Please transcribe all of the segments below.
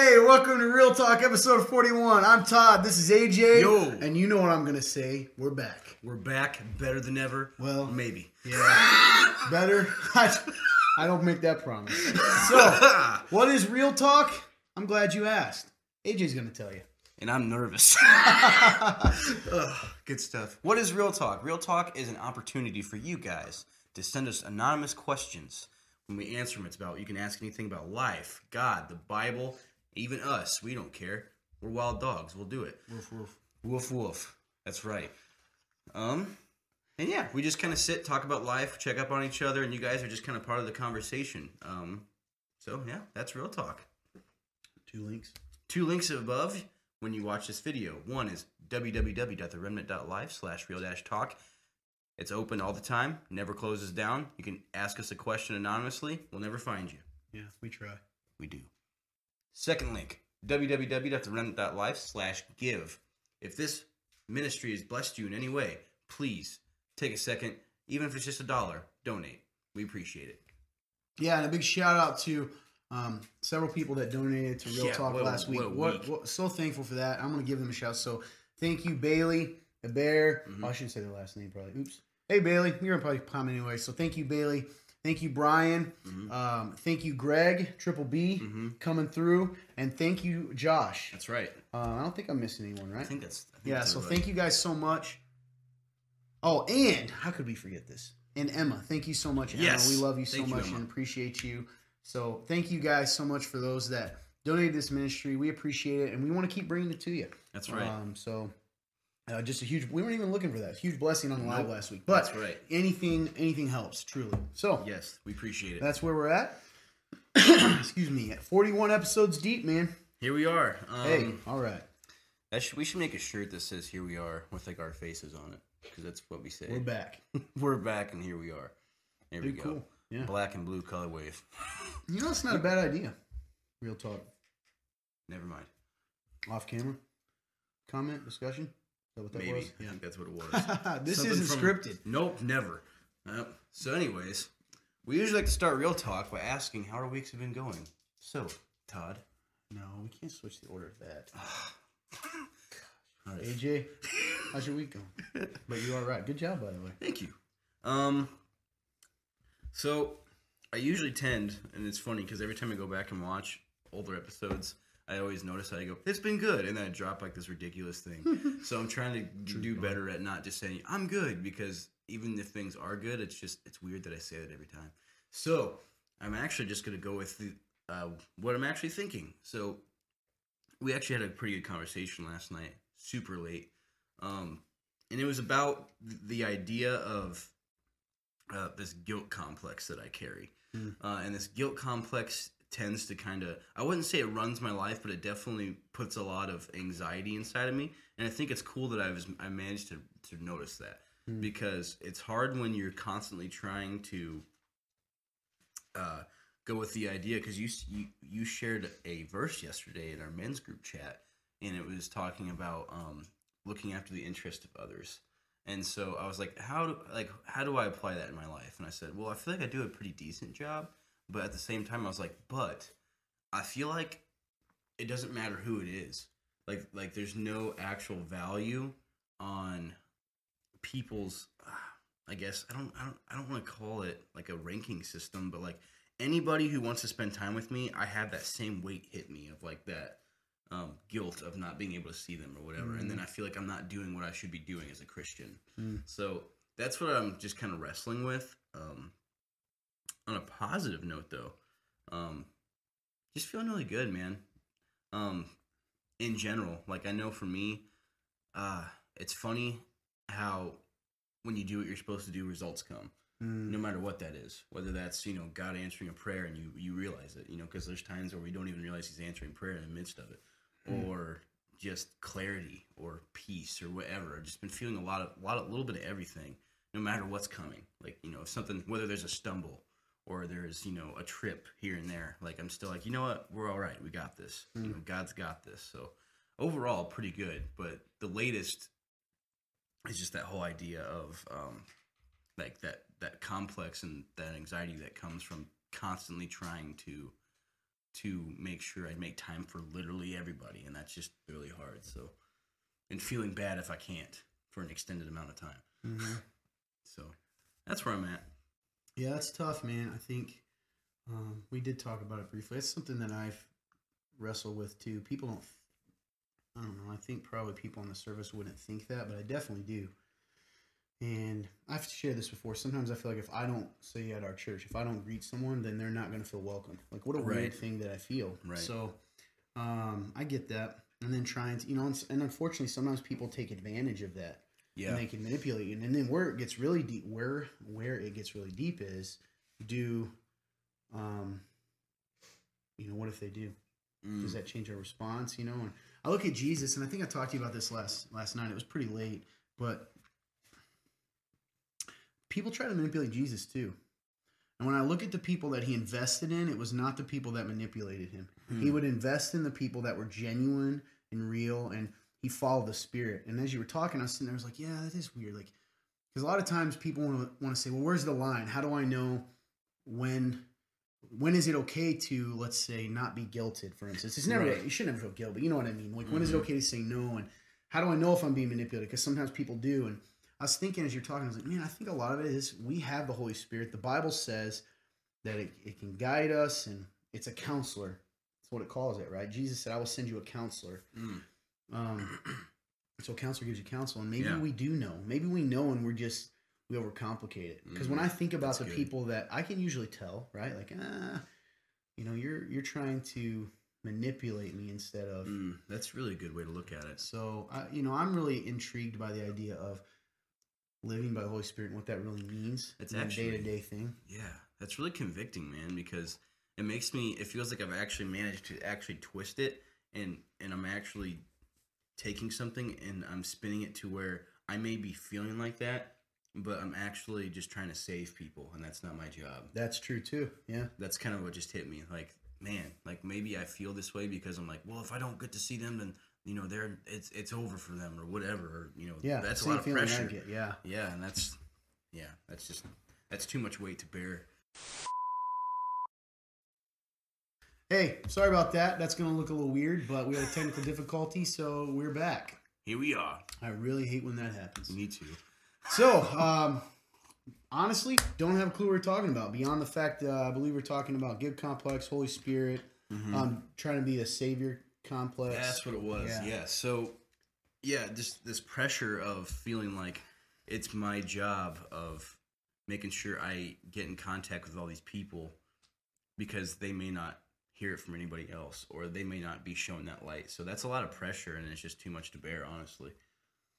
Hey, welcome to Real Talk, episode 41. I'm Todd. This is AJ. Yo. And you know what I'm going to say. We're back. We're back, better than ever. Well- maybe. Yeah. Better? I, I don't make that promise. So, what is Real Talk? I'm glad you asked. AJ's going to tell you. And I'm nervous. Ugh, good stuff. What is Real Talk? Real Talk is an opportunity for you guys to send us anonymous questions. When we answer them, it's about you can ask anything about life, God, the Bible, even us. We don't care. We're wild dogs. We'll do it. Woof, woof. Woof woof. That's right. Um, and yeah, we just kind of sit, talk about life, check up on each other, and you guys are just kind of part of the conversation. Um, so yeah, that's real talk. Two links. Two links above when you watch this video. One is www.theremnant.life slash real dash talk. It's open all the time, never closes down. You can ask us a question anonymously. We'll never find you. Yeah, we try. We do. Second link, www.theremnant.life slash give. If this ministry has blessed you in any way, please take a second, even if it's just a dollar, donate. We appreciate it. Yeah, and a big shout out to um, several people that donated to Real Yeah, Talk what last week. what a What, what- so thankful for that. I'm going to give them a shout. So thank you, Bailey, the bear. Mhm. Oh, I shouldn't say their last name, probably. Oops. Hey, Bailey. You're to probably comment anyway. So thank you, Bailey. Thank you, Brian. Mhm. Um, thank you, Greg, Triple B, Mhm. coming through. And thank you, Josh. That's right. Uh, I don't think I'm missing anyone, right? I think that's. I think Yeah, that's so everybody. thank you guys so much. Oh, and how could we forget this? And Emma, thank you so much, Emma. Yes. We love you so Thank much and appreciate you. So thank you guys so much for those that donated this ministry. We appreciate it, and we want to keep bringing it to you. That's right. Um, so uh, just a huge. We weren't even looking for that. Huge blessing on the live Nope. last week, but That's right. anything, anything helps truly. So Yes, we appreciate it. that's where we're at. Excuse me, at 41 episodes deep, man. Here we are. Um, hey, all right, that should, we should make a shirt that says "Here we are" with like our faces on it, because that's what we say. we're back. We're back, and here we are. There we go. cool. Yeah. Black and blue color wave. You know, it's not a bad idea. Real talk. Never mind. Off camera? Comment? Discussion? What that Maybe. was? I think that's what it was. This Something isn't from- scripted. Nope, never. Nope. So, anyways, we usually like to start real talk by asking how our weeks have been going. So, Todd. No, we can't switch the order of that. All right. AJ, how's your week going? But you are right. Good job, by the way. Thank you. Um. So, I usually tend, and it's funny because every time I go back and watch older episodes, I always notice how I go, "It's been good," and then I drop like this ridiculous thing. so I'm trying to do better at not just saying I'm good because even if things are good, it's just it's weird that I say that every time. So I'm actually just gonna go with the, uh, what I'm actually thinking. So we actually had a pretty good conversation last night, super late, um, and it was about the idea of uh, this guilt complex that I carry, Hmm. uh, and this guilt complex tends to kind of I wouldn't say it runs my life, but it definitely puts a lot of anxiety inside of me, and I think it's cool that I was I managed to to notice that Hmm. because it's hard when you're constantly trying to uh, go with the idea because you, you you shared a verse yesterday in our men's group chat, and it was talking about um, looking after the interest of others. And so I was like, how do like how do I apply that in my life? And I said, well, I feel like I do a pretty decent job, but at the same time, I was like, but I feel like it doesn't matter who it is. Like like there's no actual value on people's I guess I don't I don't I don't want to call it like a ranking system, but like anybody who wants to spend time with me, I have that same weight hit me of like that um, guilt of not being able to see them or whatever, and then I feel like I'm not doing what I should be doing as a Christian. Mm. So that's what I'm just kind of wrestling with. Um, on a positive note, though, um, just feeling really good, man. Um, in general, like I know for me, uh, it's funny how when you do what you're supposed to do, results come Mm. no matter what that is whether that's you know god answering a prayer and you you realize it you know because there's times where we don't even realize he's answering prayer in the midst of it Mm. or just clarity or peace or whatever i've just been feeling a lot of a lot of little bit of everything no matter what's coming like you know if something whether there's a stumble or there's you know a trip here and there like i'm still like you know what we're all right we got this you know god's got this so overall pretty good but the latest is just that whole idea of um like that that complex and that anxiety that comes from constantly trying to to make sure I make time for literally everybody, and that's just really hard. So, and feeling bad if I can't for an extended amount of time. Mm-hmm. So, that's where I'm at. Yeah, that's tough, man. I think um, we did talk about it briefly. It's something that I've wrestled with too. People don't. I don't know. I think probably people in the service wouldn't think that, but I definitely do. And I've shared this before. Sometimes I feel like if I don't say at our church, if I don't greet someone, then they're not going to feel welcome. Like what a weird thing that I feel. Right. So um, I get that. And then trying to, you know, and, and unfortunately, sometimes people take advantage of that Yeah. and they can manipulate you. And then where it gets really deep, where where it gets really deep is, do, um, you know, what if they do? Mm. Does that change our response? You know, and I look at Jesus, and I think I talked to you about this last last night. It was pretty late, but people try to manipulate Jesus too. And when I look at the people that he invested in, it was not the people that manipulated him. Hmm. He would invest in the people that were genuine and real, and he followed the spirit. And as you were talking, I was sitting there, I was like, yeah, that is weird. Like, because a lot of times people want to want to say, well, where's the line? How do I know when? When is it okay to, let's say, not be guilted? For instance, it's never Right. you should never feel guilt, but you know what I mean. Like, when is it Mhm. okay to say no? And how do I know if I'm being manipulated? Because sometimes people do. And I was thinking as you're talking, I was like, man, I think a lot of it is we have the Holy Spirit. The Bible says that it, it can guide us and it's a counselor. That's what it calls it, right? Jesus said, I will send you a counselor. Mm. Um, so counselor gives you counsel. And maybe Yeah. we do know. Maybe we know and we're just, we overcomplicate it. Because when Mhm. I think about the good. people that I can usually tell, right? Like, ah, you know, you're, you're trying to manipulate me instead of, Mm. That's really a good way to look at it. so, I, you know, I'm really intrigued by the idea of living by the Holy Spirit and what that really means. It's a day-to-day thing. Yeah, that's really convicting, man, because it makes me it feels like I've actually managed to actually twist it and and I'm actually taking something and I'm spinning it to where I may be feeling like that, but I'm actually just trying to save people and that's not my job. That's true too. Yeah. That's kind of what just hit me. Like, man, like maybe I feel this way because I'm like, well, if I don't get to see them then you know, they're it's it's over for them or whatever, or, you know, Yeah. that's a lot of pressure. get, Yeah. Yeah, and that's yeah, that's just that's too much weight to bear. Hey, sorry about that. That's going to look a little weird, but we had a technical difficulty, so we're back. Here we are. I really hate when that happens. Me too. So, um, honestly, don't have a clue what we're talking about. Beyond the fact, uh, I believe we're talking about Guilt Complex, Holy Spirit, um, trying to be a Savior complex. That's what it was. Yeah. Yeah. So, yeah, just this pressure of feeling like it's my job of making sure I get in contact with all these people because they may not hear it from anybody else or they may not be shown that light. So that's a lot of pressure and it's just too much to bear, honestly.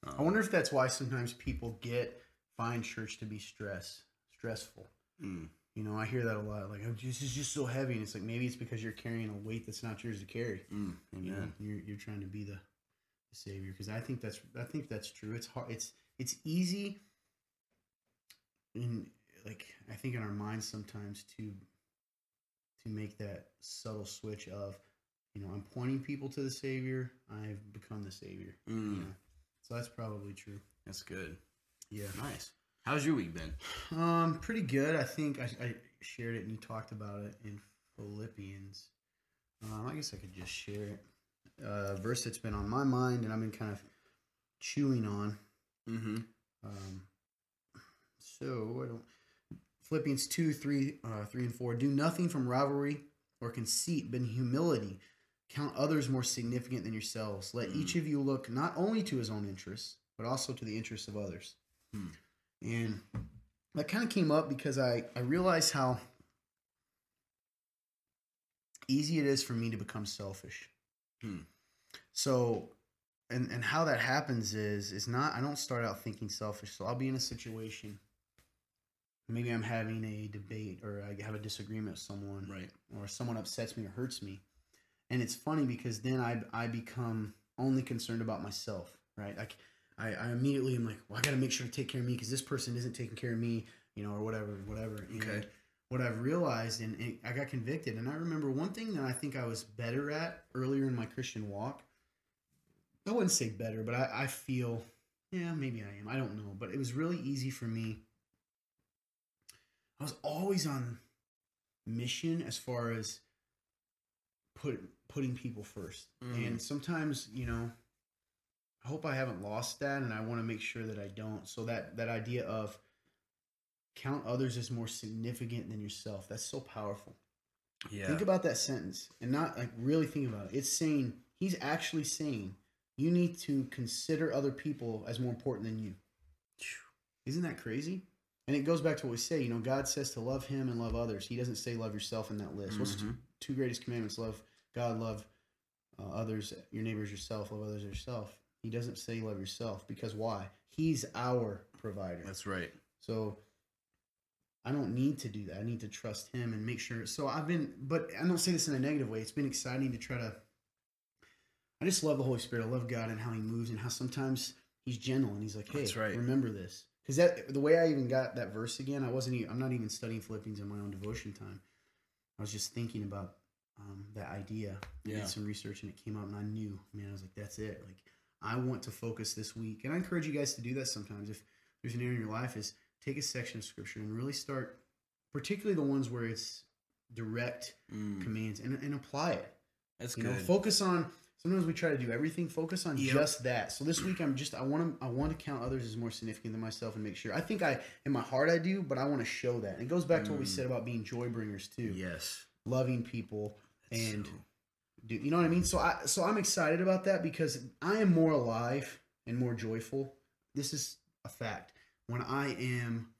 Um, I wonder if that's why sometimes people get find church to be stress stressful. mm, You know, I hear that a lot. Like, oh, this is just so heavy, and it's like maybe it's because you're carrying a weight that's not yours to carry. mm, You know, you're you're trying to be the, the savior because I think that's I think that's true. It's hard. It's it's easy. In like I think in our minds sometimes to to make that subtle switch of, you know, I'm pointing people to the savior. I've become the savior. You Mm, know? So that's probably true. that's good. Yeah. Nice. How's your week been? Um, pretty good. I think I, I shared it and you talked about it in Philippians. Um, I guess I could just share it. Uh, verse that's been on my mind and I've been kind of chewing on. Mm-hmm. Um, so I don't. Philippians two, three, uh, three and four. Do nothing from rivalry or conceit, but in humility count others more significant than yourselves. Let each of you look not only to his own interests, but also to the interests of others. Hmm. And that kind of came up because I I realized how easy it is for me to become selfish. Hmm. So and and how that happens is is not I don't start out thinking selfish. So I'll be in a situation. Maybe I'm having a debate or I have a disagreement with someone, Right. or someone upsets me or hurts me, and it's funny because then I I become only concerned about myself, right? Like I, I immediately am like, well, I got to make sure to take care of me because this person isn't taking care of me, you know, or whatever, whatever. And Okay. what I've realized, and, and I got convicted, and I remember one thing that I think I was better at earlier in my Christian walk. I wouldn't say better, but I, I feel, yeah, maybe I am. I don't know, but it was really easy for me. I was always on mission as far as put putting people 1st Mhm. and sometimes you know i hope i haven't lost that and i want to make sure that i don't. So that that idea of count others as more significant than yourself that's so powerful. Yeah. think about that sentence and not like really think about it. It's saying he's actually saying you need to consider other people as more important than you. Isn't that crazy and it goes back to what we say you know god says to love him and love others he doesn't say love yourself in that list what's the two, two greatest commandments love god love uh, others your neighbors yourself love others yourself he doesn't say love yourself because why he's our provider That's right. so I don't need to do that. I need to trust him and make sure. So I've been, but I don't say this in a negative way. It's been exciting to try to. I just love the Holy Spirit. I love God and how He moves and how sometimes He's gentle and He's like, "Hey, right. remember this." Because that the way I even got that verse again, I wasn't. Even, I'm not even studying Philippians in my own devotion time. I was just thinking about um, that idea. I Yeah. did some research and it came out, and I knew, man, I was like, "That's it." Like, I want to focus this week, and I encourage you guys to do that sometimes. If there's an area in your life, is take a section of scripture and really start, particularly the ones where it's direct Mm. commands, and, and apply it. That's You good. know, focus on. Sometimes we try to do everything. Focus on Yep. just that. So this week, I'm just. I want to. I want to count others as more significant than myself and make sure. I think I, in my heart, I do, but I want to show that. And it goes back to what we Mm. said about being joy bringers too, yes. loving people, That's And- so- do you know what I mean? So I so I'm excited about that because I am more alive and more joyful. This is a fact. When I am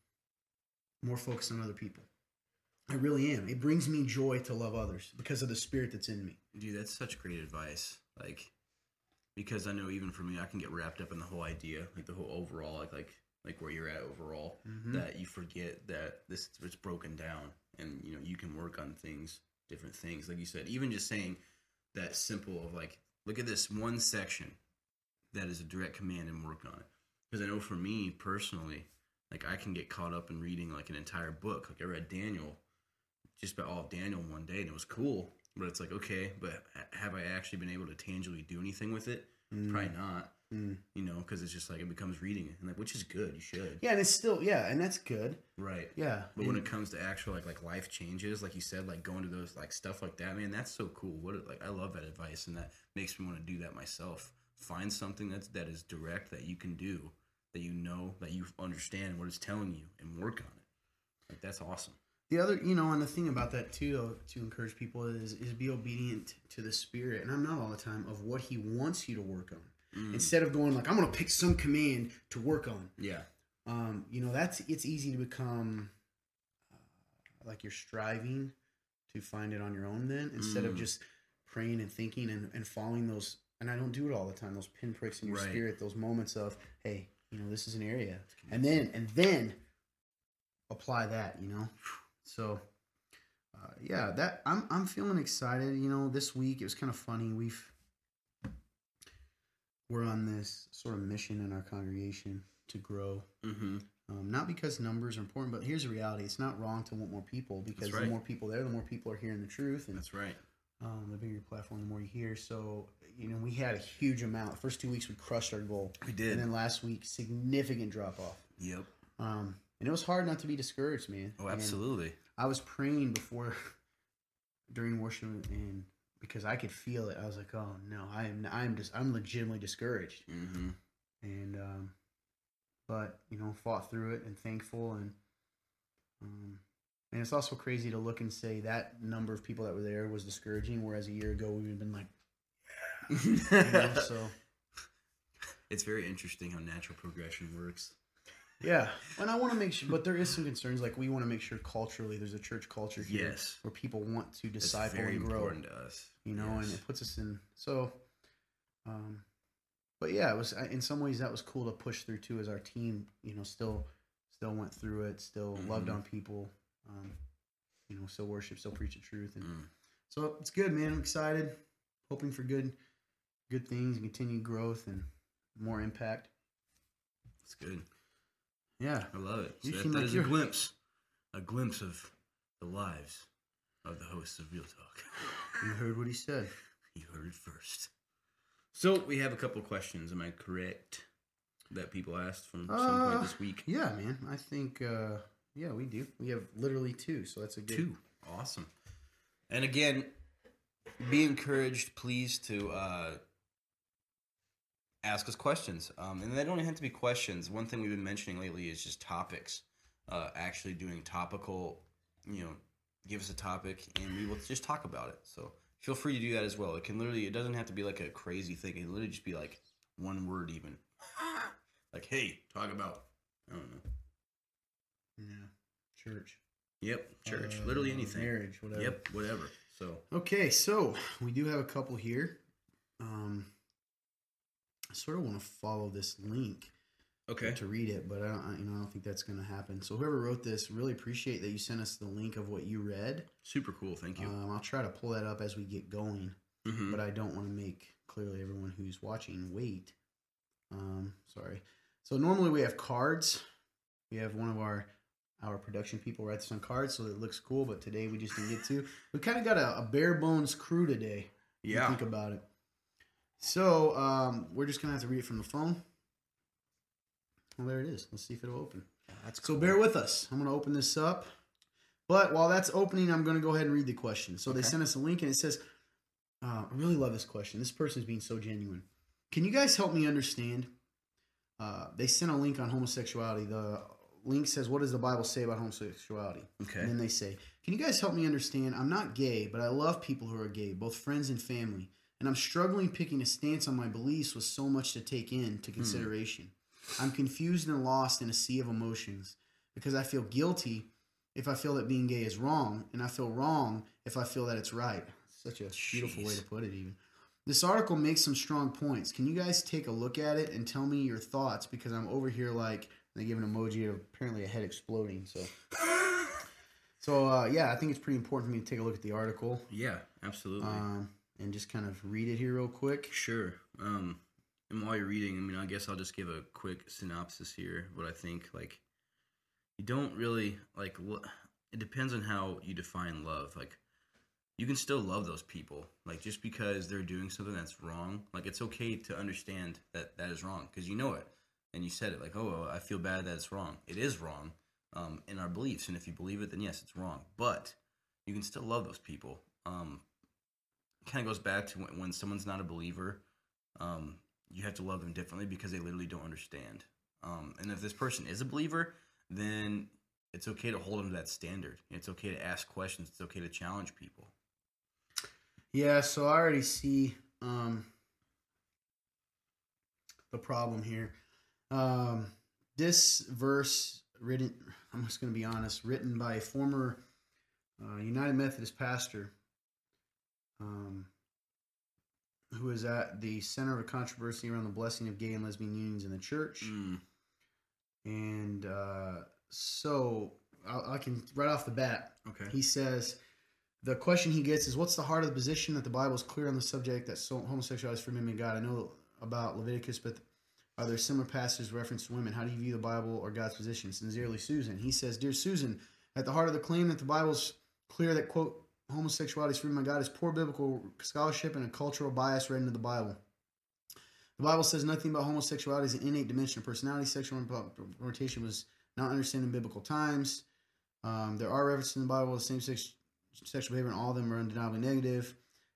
more focused on other people. I really am. It brings me joy to love others because of the spirit that's in me. Dude, that's such great advice. Like, because I know even for me, I can get wrapped up in the whole idea, like the whole overall, like like like where you're at overall, Mhm. that you forget that this it's broken down, and you know you can work on things, different things. Like you said, even just saying that simple of like, look at this one section that is a direct command and work on it. Because I know for me personally, like I can get caught up in reading like an entire book. Like I read Daniel, just about all of Daniel one day, and it was cool. But it's like, okay, but have I actually been able to tangibly do anything with it? Mm. Probably not. Mm. You know, because it's just like it becomes reading and like which is good. You should, Yeah, and it's still yeah, and that's good. right? Yeah. But when it comes to actual like like life changes, like you said, like going to those like stuff like that, man, that's so cool. What like I love that advice, and that makes me want to do that myself. Find something that's that is direct that you can do, that you know that you understand what it's telling you, and work on it. Like that's awesome. The other, you know, and the thing about that too, to encourage people is is be obedient to the Spirit, and I'm not all the time of what He wants you to work on. Mm. Instead of going like I'm going to pick some command to work on, yeah, um, you know, that's it's easy to become uh, like you're striving to find it on your own. Then instead of Mm. just praying and thinking and, and following those, and I don't do it all the time. Those pinpricks in your Right. spirit, those moments of hey, you know, this is an area, and then and then apply that. You know, so. Uh, yeah, that I'm I'm feeling excited. You know, this week it was kind of funny. We've we're on this sort of mission in our congregation to grow. mm-hmm. Um, not because numbers are important, but here's the reality: it's not wrong to want more people because right. the more people there, the more people are hearing the truth, and that's right. um, the bigger your platform, the more you hear. So, you know, we had a huge amount. First two weeks, we crushed our goal, We did. and then last week, significant drop off. yep. Um, and it was hard not to be discouraged, man. Oh, And absolutely. I was praying before, during worship, and because I could feel it, I was like, "Oh no, I am, I am just, I'm legitimately discouraged." Mm-hmm. and um, but you know fought through it and thankful and um, and it's also crazy to look and say that number of people that were there was discouraging whereas a year ago we've been like you know, so it's very interesting how natural progression works. Yeah and i want to make sure but there is some concerns like we want to make sure culturally there's a church culture here Yes. where people want to disciple and grow important to us. you know and it puts us in so um but yeah it was in some ways that was cool to push through too as our team you know still still went through it still loved Mhm. on people um you know still worship still preach the truth and Mm. so it's good man i'm excited hoping for good good things and continued growth and more impact It's good. Yeah I love it. So You that, seem that like is a glimpse, a glimpse of the lives of the hosts of Real Talk. you heard what he said You heard it first. So we have a couple questions. Am I correct? That people asked from some Uh, point this week. yeah man i think uh yeah we do we have literally two so that's a good Two. Awesome. And again, be encouraged, please, to uh, ask us questions. Um, and they don't have to be questions. One thing we've been mentioning lately is just topics. Uh, actually doing topical, you know, give us a topic and we will just talk about it. So feel free to do that as well. It can literally, it doesn't have to be like a crazy thing. It can literally just be like one word, even. like, hey, talk about, I don't know. Yeah. Church. Yep, church, Uh, literally anything. Marriage, whatever. Yep, whatever. So, Okay, so we do have a couple here. Um, I sort of want to follow this link okay. to read it, but I don't, I- you know, I don't think that's going to happen. So whoever wrote this, really appreciate that you sent us the link of what you read. Super cool. Thank you. Um, I'll try to pull that up as we get going, hmm but I don't want to make clearly everyone who's watching wait. Um, sorry. So normally we have cards. We have one of our our production people write this on cards, so it looks cool. But today we just didn't get to. We kind of got a, a bare bones crew today. Yeah. think about it. So um, we're just gonna have to read it from the phone. Well, there it is. Let's see if it'll open. That's So bear with us. I'm gonna open this up. But while that's opening, I'm gonna go ahead and read the question. So they sent us a link and it says, uh, "I really love this question. This person's being so genuine. Can you guys help me understand?" Uh, they sent a link on homosexuality. The link says, "What does the Bible say about homosexuality?" Okay. And then they say, Can you guys help me understand? I'm not gay, but I love people who are gay, both friends and family. And I'm struggling picking a stance on my beliefs with so much to take in to consideration. I'm confused and lost in a sea of emotions because I feel guilty if I feel that being gay is wrong, and I feel wrong if I feel that it's right. Such a beautiful way to put it, even. This article makes some strong points. Can you guys take a look at it and tell me your thoughts? Because I'm over here like they give an emoji of apparently a head exploding. So so uh, yeah, I think it's pretty important for me to take a look at the article yeah, absolutely. um, and just kind of read it here real quick. sure. Um, and while you're reading, I mean, I guess I'll just give a quick synopsis here. What I think, like, you don't really like. It depends on how you define love. Like, you can still love those people. Like, just because they're doing something that's wrong, like, it's okay to understand that that is wrong because you know it and you said it. Like, oh, I feel bad that it's wrong. It is wrong um, in our beliefs, and if you believe it, then yes, it's wrong. But you can still love those people. Um, kind of goes back to when, when someone's not a believer. Um, you have to love them differently because they literally don't understand. Um, and if this person is a believer, then it's okay to hold them to that standard. It's okay to ask questions. It's okay to challenge people. Yeah, so I already see um, the problem here. Um, this verse written, I'm just going to be honest, written by a former uh, United Methodist pastor um, who is at the center of a controversy around the blessing of gay and lesbian unions in the church. Mm, And uh, so I, I can, right off the bat, okay. he says the question he gets is what's the heart of the position that the bible is clear on the subject that so homosexuality is forbidden by god? I know about leviticus but are there similar passages reference to women? How do you view the bible or god's position? Sincerely susan. He says dear susan at the heart of the claim that the bible's clear that quote homosexuality is forbidden by god is poor biblical scholarship and a cultural bias read into the bible the bible says nothing about homosexuality as an innate dimension of personality sexual orientation was not understood in biblical times um, there are references in the Bible to same sex sexual behavior, and all of them are undeniably negative.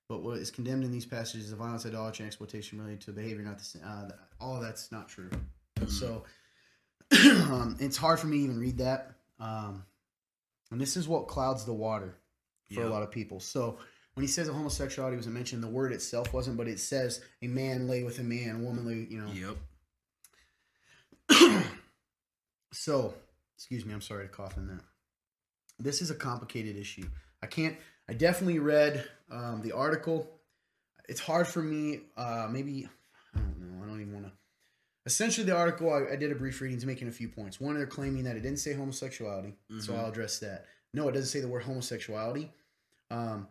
But what is condemned in these passages is violence, idolatry, and exploitation related to behavior. Not the, uh, all of that's not true. So um, it's hard for me to even read that. Um, and this is what clouds the water for Yep. a lot of people. So when he says that homosexuality wasn't mentioned, the word itself wasn't, but it says a man lay with a man, a woman lay, you know. Yep. So, excuse me, I'm sorry to cough in that. This is a complicated issue. I can't. I definitely read um, the article. It's hard for me. Uh, maybe I don't know. I don't even want to. Essentially, the article I, I did a brief reading is making a few points. One, they're claiming that it didn't say homosexuality, so Mhm. I'll address that. No, it doesn't say the word homosexuality, um,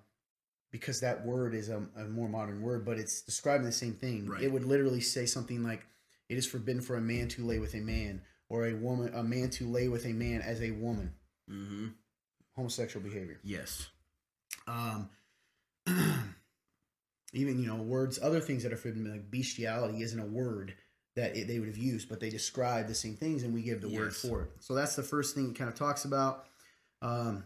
because that word is a, a more modern word, but it's describing the same thing. Right. It would literally say something like, "It is forbidden for a man to lay with a man." or a woman a man to lay with a man as a woman Mm-hmm. homosexual behavior Yes. um even you know words other things that are forbidden like bestiality isn't a word that it, they would have used but they describe the same things and we give the word for it so that's the first thing it kind of talks about um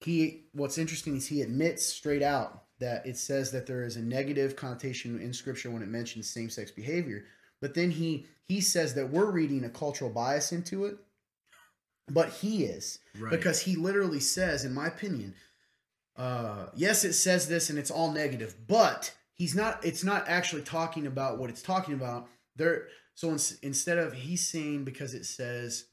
he what's interesting is he admits straight out that it says that there is a negative connotation in scripture when it mentions same-sex behavior but then he he says that we're reading a cultural bias into it but he is Right. because he literally says in my opinion uh yes it says this and it's all negative but he's not it's not actually talking about what it's talking about there so ins- instead of he's saying because it says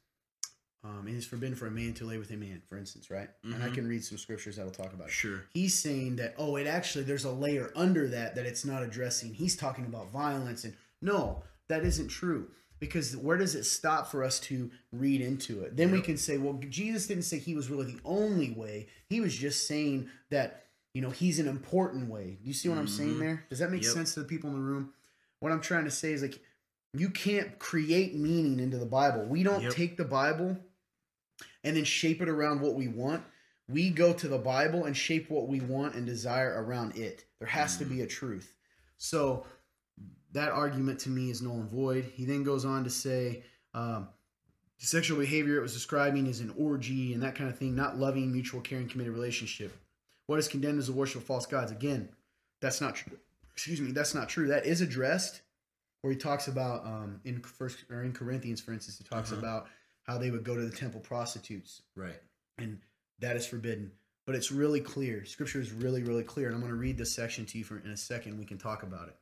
um it is forbidden for a man to lay with a man for instance right? And i Mhm. can read some scriptures that'll talk about it. Sure. he's saying that oh it actually there's a layer under that that it's not addressing. He's talking about violence and no that isn't true. Because where does it stop for us to read into it? Then we can say well jesus didn't say he was really the only way. He was just saying that you know he's an important way. Do you see what i'm saying Mhm. there? Does that make Yep. sense to the people in the room? What i'm trying to say is like you can't create meaning into the bible. We don't Yep. take the bible and then shape it around what we want we go to the Bible and shape what we want and desire around it. There has to be a truth. So that argument to me is null and void. He then goes on to say um, sexual behavior it was describing is an orgy and that kind of thing, not loving, mutual, caring, committed relationship. What is condemned is the worship of false gods. Again, that's not true. Excuse me, that's not true. That is addressed where he talks about um, in first or in Corinthians, for instance, he talks Uh-huh. about how they would go to the temple prostitutes Right. and that is forbidden. But it's really clear. Scripture is really, really clear. And I'm going to read this section to you for in a second. We can talk about it.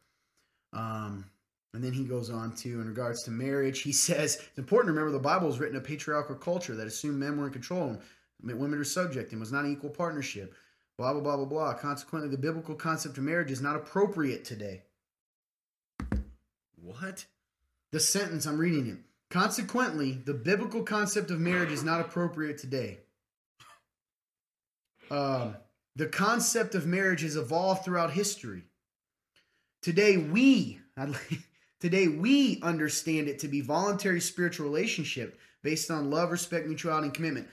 Um, and then he goes on to, in regards to marriage, he says it's important to remember the Bible was written in a patriarchal culture that assumed men were in control and women were subject and was not an equal partnership. Blah blah blah blah blah. Consequently, the biblical concept of marriage is not appropriate today. What? The sentence I'm reading it. Consequently, the biblical concept of marriage is not appropriate today. Um, the concept of marriage has evolved throughout history. Today, we today we understand it to be voluntary spiritual relationship based on love, respect, mutuality, and commitment.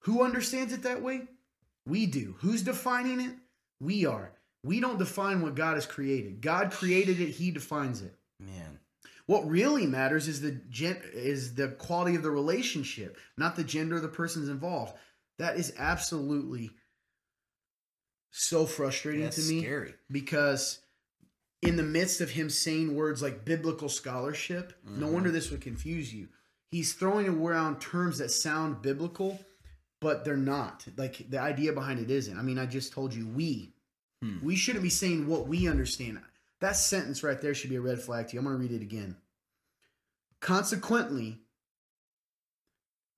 Who understands it that way? We do. Who's defining it? We are. We don't define what God has created. God created it. He defines it. Man. What really matters is the gen- is the quality of the relationship, not the gender of the persons involved. That is absolutely so frustrating That's to me scary. because in the midst of him saying words like biblical scholarship, no Mhm. wonder this would confuse you. He's throwing around terms that sound biblical, but they're not. Like the idea behind it isn't. I mean, I just told you we. Hmm. We shouldn't be saying what we understand. That sentence right there should be a red flag to you. I'm going to read it again. Consequently,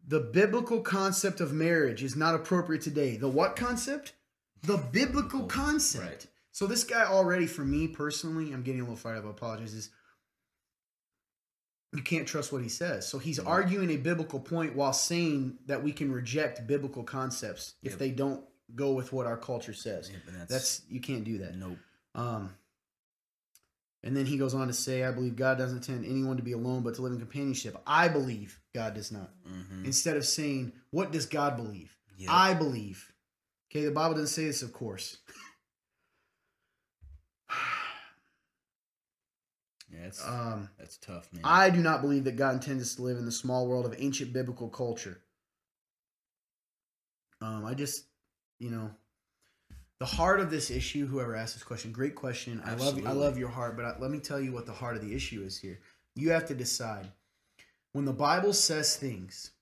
the biblical concept of marriage is not appropriate today. The what concept? The biblical concept. right. So this guy already, for me personally, I'm getting a little fired up. I apologize. Is you can't trust what he says. So he's Mhm. arguing a biblical point while saying that we can reject biblical concepts if Yep. they don't go with what our culture says. Yeah, that's, That's you can't do that. nope. Um, and then he goes on to say, "I believe God doesn't intend anyone to be alone, but to live in companionship. I believe God does not." Mm-hmm. Instead of saying, "What does God believe?" Yep. I believe. Okay, the Bible doesn't say this, of course. yeah, that's, Um, that's tough, man. I do not believe that God intends us to live in the small world of ancient biblical culture. Um, I just, you know, the heart of this issue. Whoever asked this question, great question. I love, I love your heart, but I, let me tell you what the heart of the issue is here. You have to decide when the Bible says things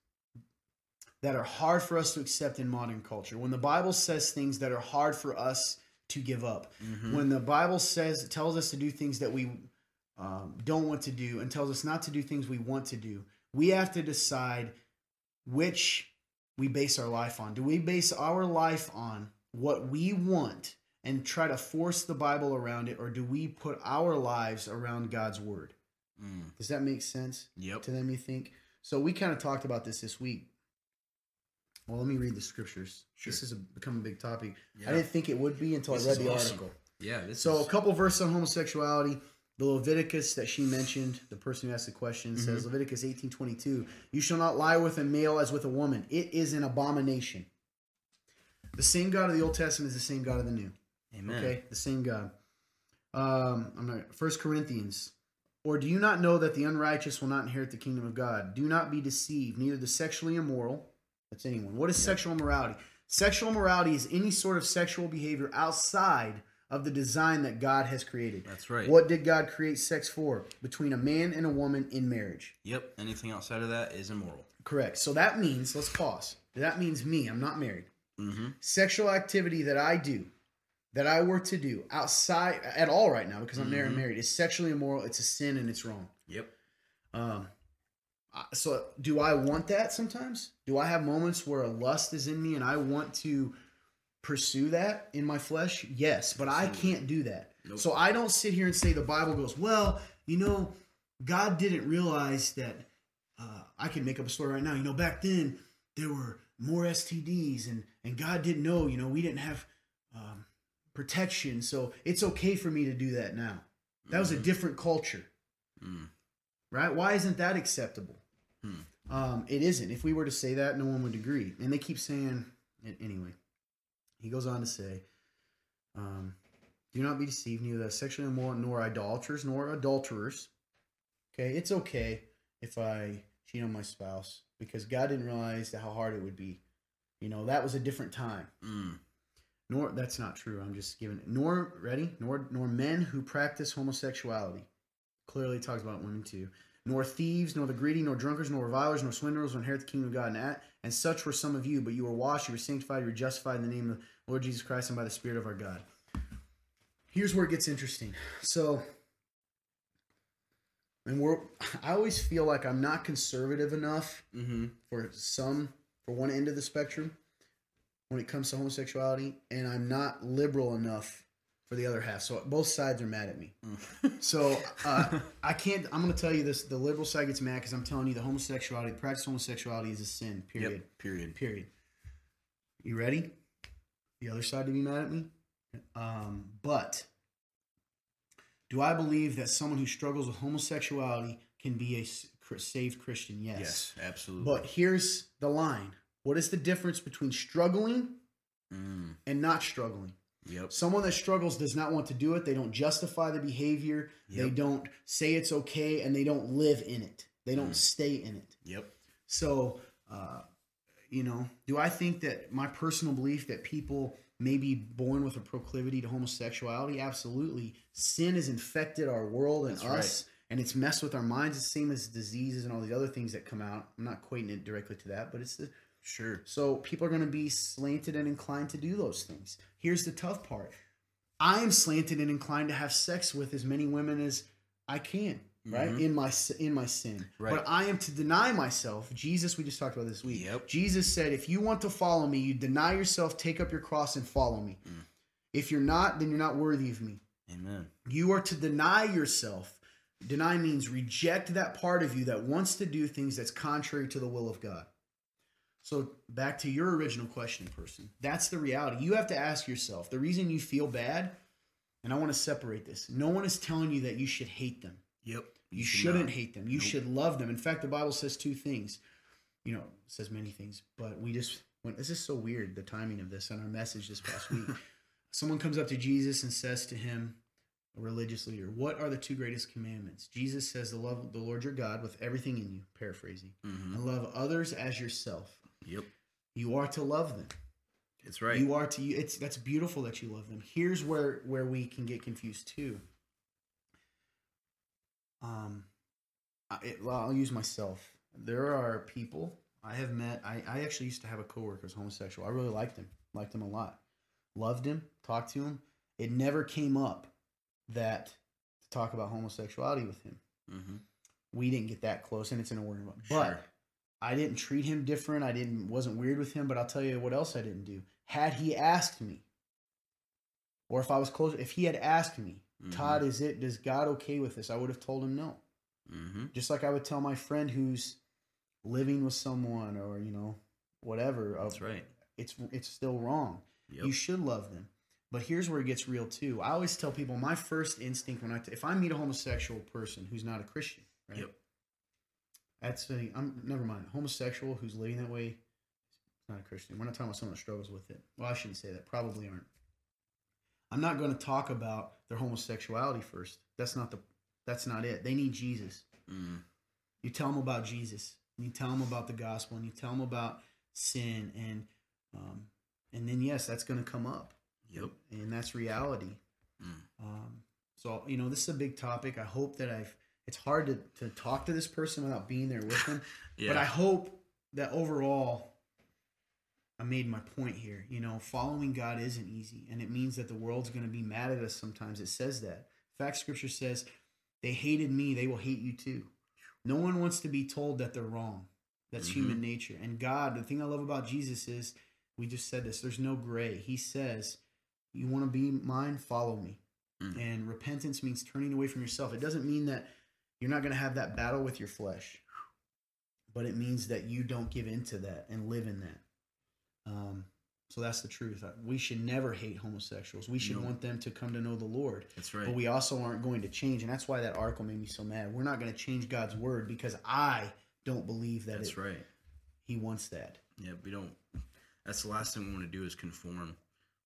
that are hard for us to accept in modern culture. When the Bible says things that are hard for us to give up. Mhm. When the Bible says tells us to do things that we um, don't want to do and tells us not to do things we want to do, we have to decide which we base our life on. Do we base our life on what we want and try to force the Bible around it, or do we put our lives around God's word? Mm. Does that make sense Yep. to them, you think? So we kind of talked about this this week. Well, let me read the scriptures. Sure. This has become a big topic. Yeah. I didn't think it would be until This I read the awesome. article. yeah. This So is, a couple verses on homosexuality. The Leviticus that she mentioned, the person who asked the question says Mm-hmm. Leviticus eighteen twenty two, you shall not lie with a male as with a woman. It is an abomination. The same God of the Old Testament is the same God of the New. Amen. Okay, the same God. Um, I'm not First Corinthians. Or do you not know that the unrighteous will not inherit the kingdom of God? Do not be deceived, neither the sexually immoral, that's anyone. What is Yep. sexual immorality? Sexual immorality is any sort of sexual behavior outside of the design that God has created. That's right. What did God create sex for? Between a man and a woman in marriage. Yep. Anything outside of that is immoral. Correct. So that means, let's pause. That means me, I'm not married. Mm-hmm. Sexual activity that I do, that I were to do outside at all right now because I'm married, Mhm. married is sexually immoral. It's a sin and it's wrong. Yep. Um, so do I want that sometimes? Do I have moments where a lust is in me and I want to pursue that in my flesh? Yes, but I can't do that. Nope. So I don't sit here and say the Bible goes, well, you know, God didn't realize that uh, I can make up a story right now. You know, back then there were more STDs and and God didn't know, you know, we didn't have um, protection. So it's okay for me to do that now. That was a Mhm. different culture Mm. right? Why isn't that acceptable? Hmm. Um, it isn't. If we were to say that, no one would agree. And they keep saying it anyway. He goes on to say, um, "Do not be deceived, neither the sexually immoral, nor idolaters, nor adulterers." Okay, it's okay if I cheat on my spouse because God didn't realize how hard it would be. You know, that was a different time Mm. nor that's not true. I'm just giving it. Nor ready, nor nor men who practice homosexuality. Clearly talks about women too. Nor thieves, nor the greedy, nor drunkards, nor revilers, nor swindlers will inherit the kingdom of God. And, at, and such were some of you, but you were washed, you were sanctified, you were justified in the name of the Lord Jesus Christ and by the Spirit of our God. Here's where it gets interesting. So, and we're I always feel like I'm not conservative enough Mm-hmm. for some for one end of the spectrum when it comes to homosexuality and i'm not liberal enough for the other half so both sides are mad at me so uh, i can't i'm going to tell you this the liberal side gets mad because i'm telling you the homosexuality the practice of homosexuality is a sin period Yep. Period. period you ready the other side to be mad at me um, but do i believe that someone who struggles with homosexuality can be a saved christian Yes. Yes, Absolutely. but here's the line. What is the difference between struggling Mm. and not struggling? Yep. Someone that struggles does not want to do it. They don't justify the behavior. They don't say it's okay and they don't live in it. They don't Mm. stay in it. Yep. So, uh, you know, do I think that my personal belief that people may be born with a proclivity to homosexuality? Absolutely. Sin has infected our world and That's us, and it's messed with our minds. It's the same as diseases and all these other things that come out. I'm not equating it directly to that, but it's the Sure. so people are going to be slanted and inclined to do those things. Here's the tough part. I am slanted and inclined to have sex with as many women as I can, right? Mhm. In my in my sin. Right. But I am to deny myself. Jesus, we just talked about this week. Yep. Jesus said, "If you want to follow me, you deny yourself, take up your cross and follow me. Mm. If you're not, then you're not worthy of me." Amen. You are to deny yourself. Deny means reject that part of you that wants to do things that's contrary to the will of God. So, back to your original question, person. That's the reality. You have to ask yourself the reason you feel bad, and I want to separate this. No one is telling you that you should hate them. Yep. You, should shouldn't not. hate them. You Nope. should love them. In fact, the Bible says two things. You know, it says many things, but we just went, this is so weird, the timing of this on our message this past week. Someone comes up to Jesus and says to him, a religious leader, What are the two greatest commandments? Jesus says, To love the Lord your God with everything in you, paraphrasing, Mhm. and love others as yourself. Yep. You are to love them. It's right. You are to you. It's that's beautiful that you love them. Here's where where we can get confused too. Um, I, it, well, I'll use myself. There are people I have met. I, I actually used to have a coworker who's homosexual. I really liked him. Liked him a lot. Loved him. Talked to him. It never came up that to talk about homosexuality with him. mm-hmm. We didn't get that close, and it's in a word. But I didn't treat him different. I didn't wasn't weird with him, but I'll tell you what else I didn't do. Had he asked me, or if I was close, if he had asked me, Mhm. Todd, is it does God okay with this? I would have told him no. Mm-hmm. Just like I would tell my friend who's living with someone or you know whatever. That's right. It's it's still wrong. Yep. You should love them. But here's where it gets real too. I always tell people my first instinct when I if I meet a homosexual person who's not a Christian, right? Yep. That's a, I'm never mind. Homosexual who's living that way, not a Christian. We're not talking about someone that struggles with it. Well, I shouldn't say that. Probably aren't. I'm not going to talk about their homosexuality first. That's not the. That's not it. They need Jesus. Mm. You tell them about Jesus. And you tell them about the gospel, and you tell them about sin and um, and then yes, that's going to come up, Yep. and that's reality. Mm. Um, so you know, this is a big topic. I hope that I've. It's hard to to talk to this person without being there with them, Yeah. but I hope that overall, I made my point here. You know, following God isn't easy, and it means that the world's going to be mad at us sometimes. It says that. In fact, Scripture says, "They hated me; they will hate you too." No one wants to be told that they're wrong. That's Mhm. human nature. And God, the thing I love about Jesus is, we just said this. There's no gray. He says, "You want to be mine? Follow me." Mm. And repentance means turning away from yourself. It doesn't mean that you're not going to have that battle with your flesh, but it means that you don't give into that and live in that. Um, so that's the truth. We should never hate homosexuals. We should No. want them to come to know the Lord. That's right. But we also aren't going to change, and that's why that article made me so mad. We're not going to change God's word because I don't believe that That's it, right. He wants that. Yeah, we don't. That's the last thing we want to do is conform.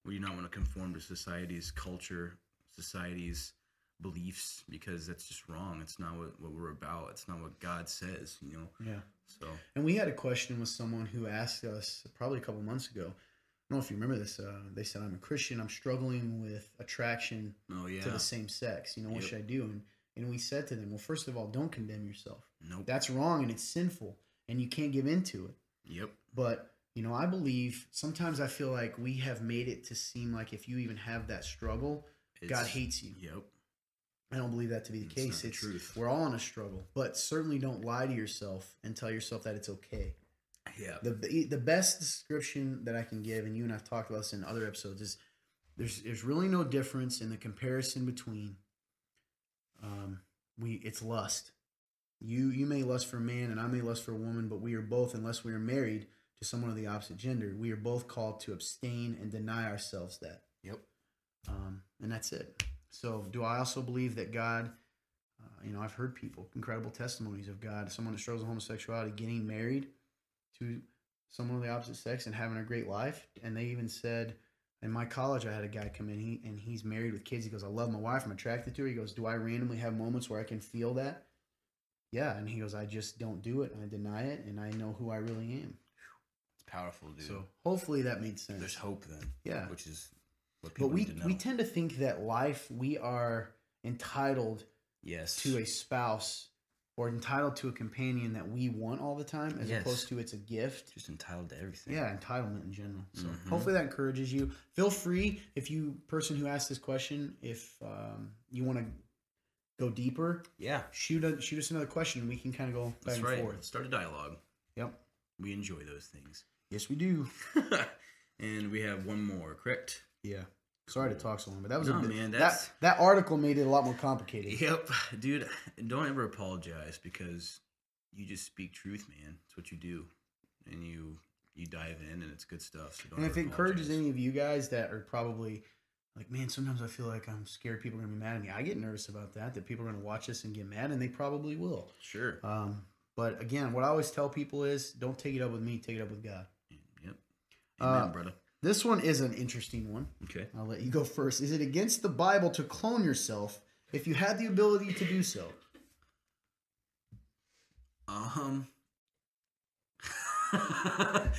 We do not want to conform to society's culture, society's beliefs, because that's just wrong. It's not what, what we're about. It's not what God says, you know? Yeah. So, And we had a question with someone who asked us probably a couple months ago. I don't know if you remember this. Uh, they said, "I'm a Christian. I'm struggling with attraction oh, yeah. to the same sex. You know, what Yep. should I do?" And and we said to them, "Well, first of all, don't condemn yourself. Nope. That's wrong and it's sinful, and you can't give into it." Yep. But you know, I believe sometimes I feel like we have made it to seem like if you even have that struggle, God hates you. Yep. I don't believe that to be the It's case. the it's truth. We're all in a struggle, but certainly don't lie to yourself and tell yourself that it's okay. Yeah. The the best description that I can give, and you and I've talked about this in other episodes, is there's there's really no difference in the comparison between um we it's lust. You you may lust for a man and I may lust for a woman, but we are both, unless we are married to someone of the opposite gender, we are both called to abstain and deny ourselves that. Yep. Um, and that's it. So, do I also believe that God, uh, you know, I've heard people, incredible testimonies of God, someone that struggles with homosexuality, getting married to someone of the opposite sex and having a great life. And they even said, in my college, I had a guy come in, he, and he's married with kids. He goes, I love my wife, I'm attracted to her. He goes, Do I randomly have moments where I can feel that? Yeah. And he goes, I just don't do it. I deny it, and I know who I really am. It's powerful, dude. So, hopefully that made sense. There's hope then. Yeah. Which is but we, need to know. we tend to think that life, we are entitled yes. to a spouse or entitled to a companion that we want all the time as Yes. opposed to it's a gift. Just entitled to everything. Yeah, entitlement in general. So Mhm. hopefully that encourages you. Feel free if you person who asked this question, if um, you want to go deeper, Yeah. shoot a, shoot us another question and we can kind of go back That's and right. forth. Start a dialogue. Yep. We enjoy those things. Yes, we do. and we have one more, correct? Yeah. Sorry to talk so long, but that was No, a bit, man, that that article made it a lot more complicated. Yep, dude. Don't ever apologize because you just speak truth, man. It's what you do, and you you dive in, and it's good stuff. So don't And if it encourages any of you guys that are probably like, man, sometimes I feel like I'm scared people are gonna be mad at me. I get nervous about that, that people are gonna watch this and get mad, and they probably will. sure. Um, but again, what I always tell people is, don't take it up with me, take it up with God. Yep. Amen, Uh, brother. This one is an interesting one. Okay. I'll let you go first. Is it against the Bible to clone yourself if you had the ability to do so? Um.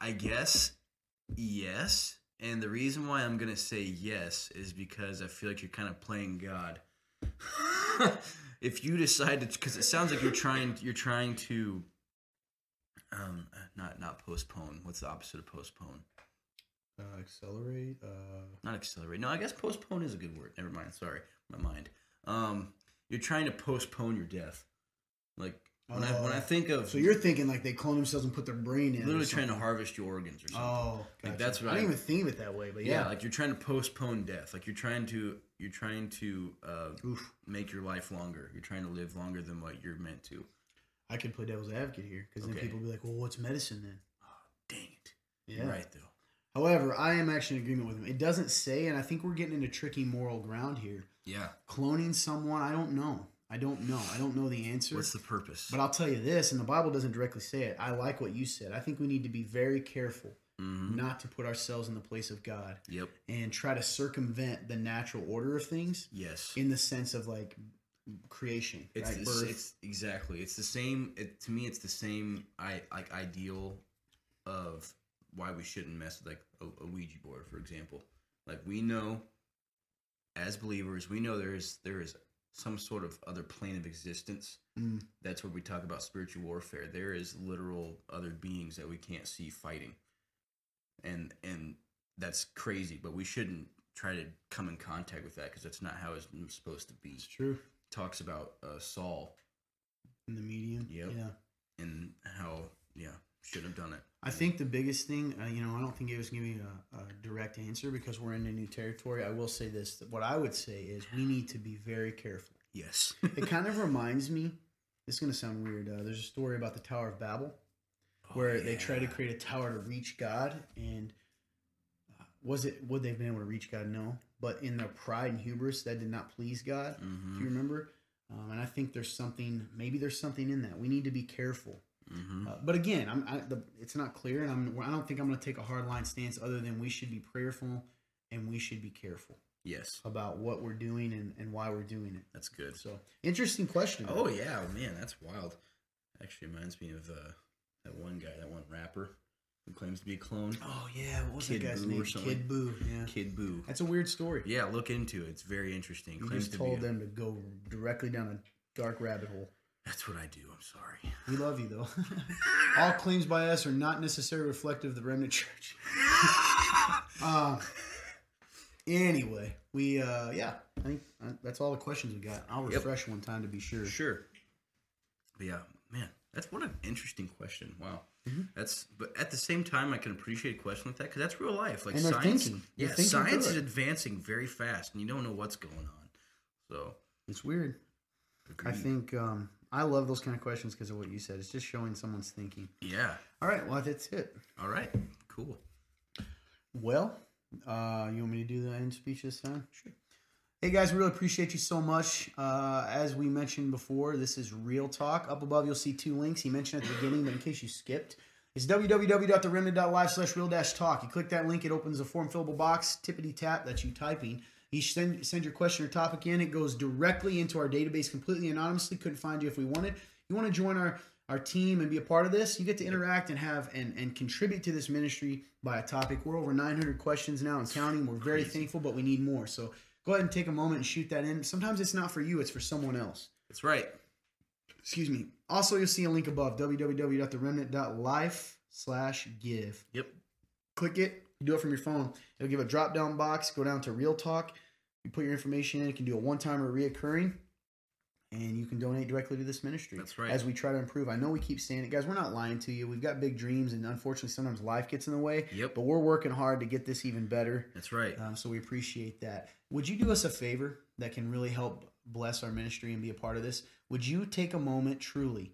I guess yes, and the reason why I'm gonna say yes is because I feel like you're kind of playing God. if you decide to, because it sounds like you're trying, you're trying to, um, not not postpone. What's the opposite of postpone? Uh, accelerate. Uh, Not accelerate. No, I guess postpone is a good word. Never mind. Sorry, my mind. Um, you're trying to postpone your death. Like when I when I Oh. think of so you're thinking like they clone themselves and put their brain in. literally trying to harvest your organs or something. Oh, Like, that's what I I- didn't even think of it that way, but yeah. yeah. like you're trying to postpone death. Like you're trying to you're trying to uh, make your life longer. You're trying to live longer than what you're meant to. I can play devil's advocate here because then Okay. people will be like, "Well, what's medicine then?" Oh, dang it. Yeah. You're right though. However, I am actually in agreement with him. It doesn't say, and I think we're getting into tricky moral ground here. Yeah. Cloning someone, I don't know. I don't know. I don't know the answer. What's the purpose? but I'll tell you this, and the Bible doesn't directly say it. I like what you said. I think we need to be very careful hmm not to put ourselves in the place of God Yep. and try to circumvent the natural order of things Yes. in the sense of like creation, It's, right? the- it's exactly. It's the same. It, to me, it's the same. I like ideal of why we shouldn't mess with like a, a Ouija board, for example. Like we know, as believers, we know there is there is some sort of other plane of existence. Mm. That's where we talk about spiritual warfare. There is literal other beings that we can't see fighting, and and that's crazy. But we shouldn't try to come in contact with that because that's not how it's supposed to be. It's true. Talks about uh, Saul In the medium. Yep. Yeah. and how yeah should have done it. I think the biggest thing, uh, you know, I don't think it was giving me a, a direct answer because we're in a new territory. I will say this: that what I would say is we need to be very careful. Yes. It kind of reminds me. This is going to sound weird. Uh, there's a story about the Tower of Babel where they try to create a tower to reach God, and was it would they've been able to reach God? No, but in their pride and hubris, that did not please God. hmm If you remember, um, and I think there's something. Maybe there's something in that. We need to be careful. hmm Uh, but again, I'm, I, the, it's not clear, and I'm, I don't think I'm going to take a hard line stance other than we should be prayerful and we should be careful yes, about what we're doing and, and why we're doing it. that's good. So, interesting question. Oh yeah, man, that's wild. Actually, reminds me of uh, that one guy, that one rapper who claims to be a clone, Oh yeah, what was Kid that guy's Boo or name? something. Kid Boo. Yeah, Kid Boo. that's a weird story. Yeah, look into it. It's very interesting. You Claims just to told be. A, them to go directly down a dark rabbit hole. that's what I do. I'm sorry. We love you though. All claims by us are not necessarily reflective of the remnant church. Uh, anyway, we uh, yeah, I think uh, that's all the questions we got. I'll Yep. refresh one time to be sure. Sure. But yeah, man, that's what an interesting question. Wow. Mhm. That's but at the same time, I can appreciate a question like that because that's real life. Like And science, thinking. Yeah, science is advancing very fast, and you don't know what's going on. So, It's weird. I think um, I love those kind of questions because of what you said. It's just showing someone's thinking. yeah. All right, well that's it. All right. Cool. Well, uh, you want me to do the end speech this time? Sure. Hey guys, we really appreciate you so much. Uh, as we mentioned before, this is Real Talk. Up above, you'll see two links. He mentioned at the beginning, but in case you skipped, it's www.theremnant.life slash real dash talk. You click that link, it opens a form fillable box, tippity tap, that's you typing. You send, send your question or topic in, it goes directly into our database completely anonymously. Couldn't find you if we wanted. You want to join our our team and be a part of this, you get to interact and have and, and contribute to this ministry by a topic. We're over 900 questions now and counting. We're very thankful, but we need more. So go ahead and take a moment and shoot that in. Sometimes it's not for you, it's for someone else. That's right. Excuse me. Also, you'll see a link above www.theremnant.life slash give. Yep. Click it, you do it from your phone. It'll give a drop down box, go down to Real Talk. You put your information in, it can do a one time or reoccurring. And you can donate directly to this ministry. That's right. As we try to improve. I know we keep saying it, guys. We're not lying to you. We've got big dreams, and unfortunately, sometimes life gets in the way. Yep. But we're working hard to get this even better. That's right. Um, so we appreciate that. Would you do us a favor that can really help bless our ministry and be a part of this? Would you take a moment truly?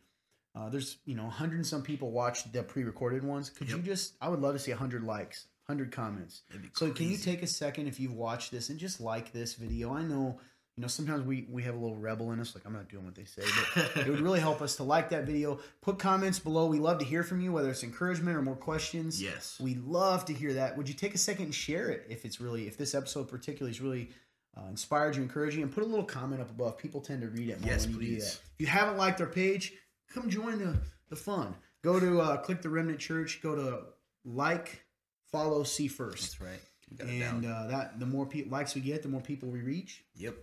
Uh, there's you know 100 and some people watch the pre-recorded ones. Could you just? I would love to see 100 likes, 100 comments. That'd be So can you take a second if you've watched this and just like this video? I know you know sometimes we we have a little rebel in us, like I'm not doing what they say, but it would really help us to like that video. Put comments below. We love to hear from you, whether it's encouragement or more questions. yes. We love to hear that. Would you take a second and share it if it's really if this episode particularly is really uh, inspired you, encouraged you, and put a little comment up above. People tend to read it more Yes, when you do please. that. If you haven't liked our page, come join the the fun. Go to uh, click the Remnant Church. Go to like, follow, see first, That's right. You got it and uh, that the more pe- likes we get, the more people we reach. yep.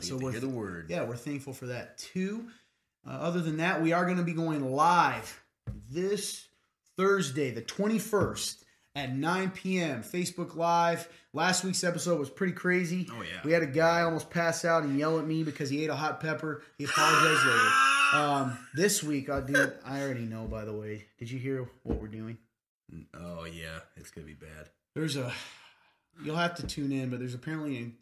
So we're hear the word. Yeah, we're thankful for that too. Uh, other than that, we are going to be going live this Thursday, the 21st at 9 p.m. Facebook Live. Last week's episode was pretty crazy. Oh yeah. We had a guy almost pass out and yell at me because he ate a hot pepper. He apologized later. Um, this week, I do. I already know. By the way, did you hear what we're doing? oh yeah. It's gonna be bad. There's a. You'll have to tune in, but there's apparently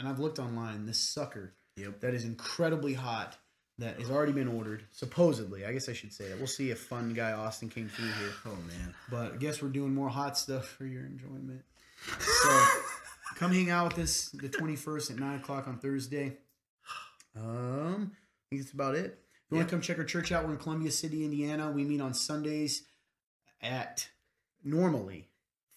and I've looked online. This sucker Yep. that is incredibly hot that has already been ordered. Supposedly, I guess I should say that. We'll see if fun guy Austin came through here. Oh man. But I guess we're doing more hot stuff for your enjoyment. So come hang out with us the 21st at 9 o'clock on Thursday. Um, I think that's about it. If you want to come check our church out, we're in Columbia City, Indiana. We meet on Sundays at normally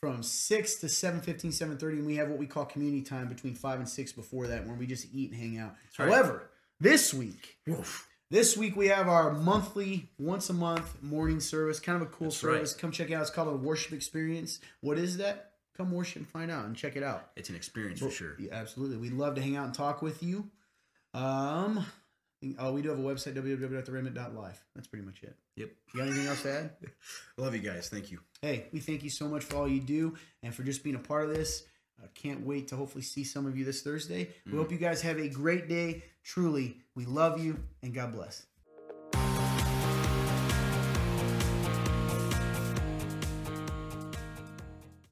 from 6 to 7.15, 7.30, and we have what we call community time between 5 and 6 before that, where we just eat and hang out. right. However, this week, Woof. This week we have our monthly, once a month morning service. Kind of a cool That's right. service. Come check it out. It's called a worship experience. What is that? Come worship and find out and check it out. It's an experience for sure. Yeah, absolutely. We'd love to hang out and talk with you. Um, oh, we do have a website www.theremnant.life. That's pretty much it. Yep. You got anything else to add? Love you guys. Thank you. Hey, we thank you so much for all you do and for just being a part of this. I can't wait to hopefully see some of you this Thursday. We Mm. hope you guys have a great day. Truly, we love you and God bless.